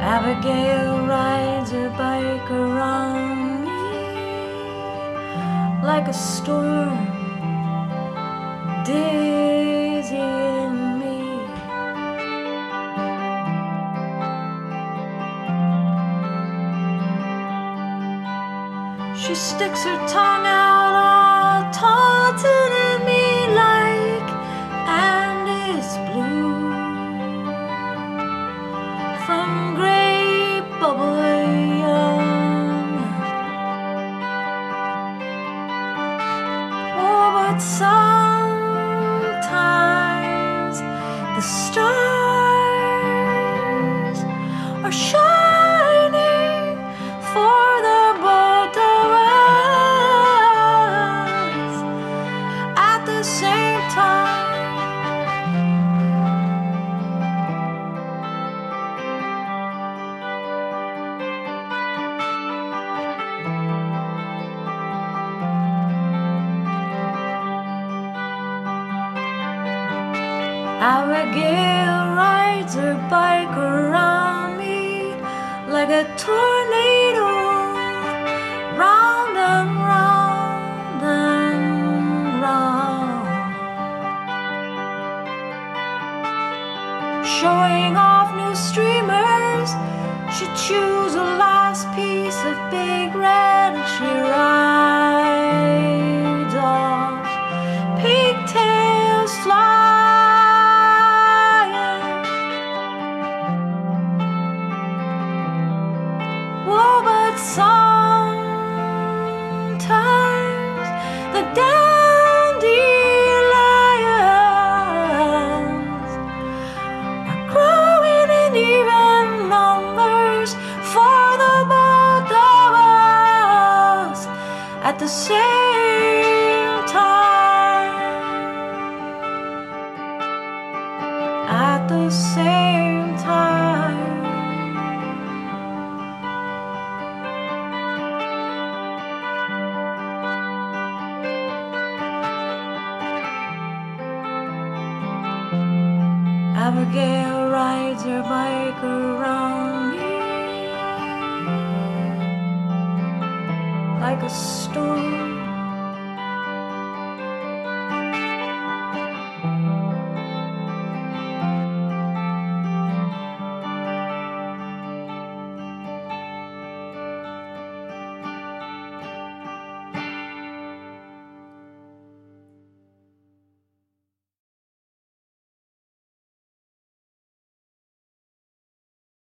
Abigail rides her bike around me like a storm dizzying me. She sticks her tongue out But Abigail rides her bike around me like a tornado, round and round and round, showing sometimes the dandelions are growing in even numbers for the both of us at the same time. At the same Abigail rides her bike around like a storm